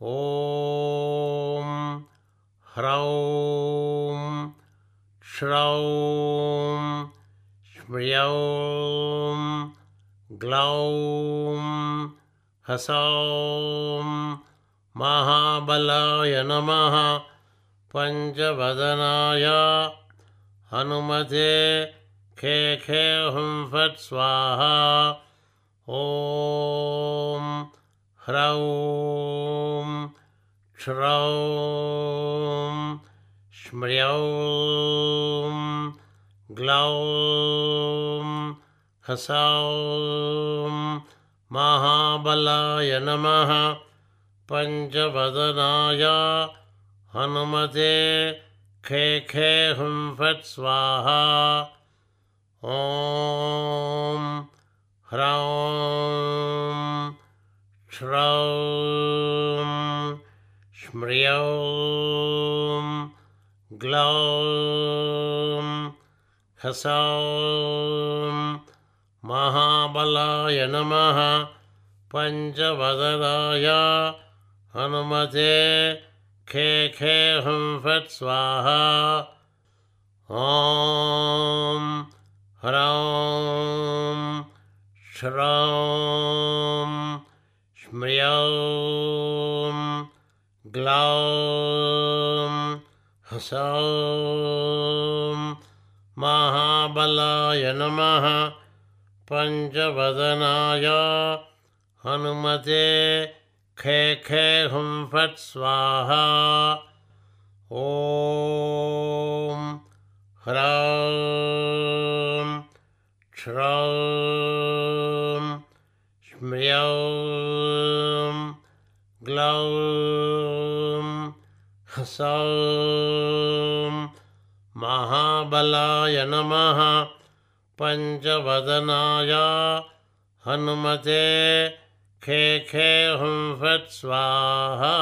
ॐ ह्रौं श्रौं श्म्यौं ग्लौं हसौं महाबलाय नमः पञ्चवदनाय हनुमते खे खे हुं फट् स्वाहा ॐ ह्रौं श्रौं श्म्यौं ग्लौं हसौं महाबलाय नमः पञ्चवदनाय हनुमते खे खे हुं फट् स्वाहा ॐ ह्रौं श्रौं श्म्यौं ग्लौं हसौं महाबलाय नमः पञ्चवदनाय हनुमते खे खे हुं फट् स्वाहा ॐ ह्रौं श्रौं श्म्यौं ग्लौं हसौं महाबलाय नमः। पञ्चवदनाय हनुमते खे खे हुं फट् स्वाहा। ॐ ह्रौं श्रौं श्म्यौं ग्लौं हसौं महाबलाय नमः। पञ्चवदनाय हनुमते खे खे हुं फट् स्वाहा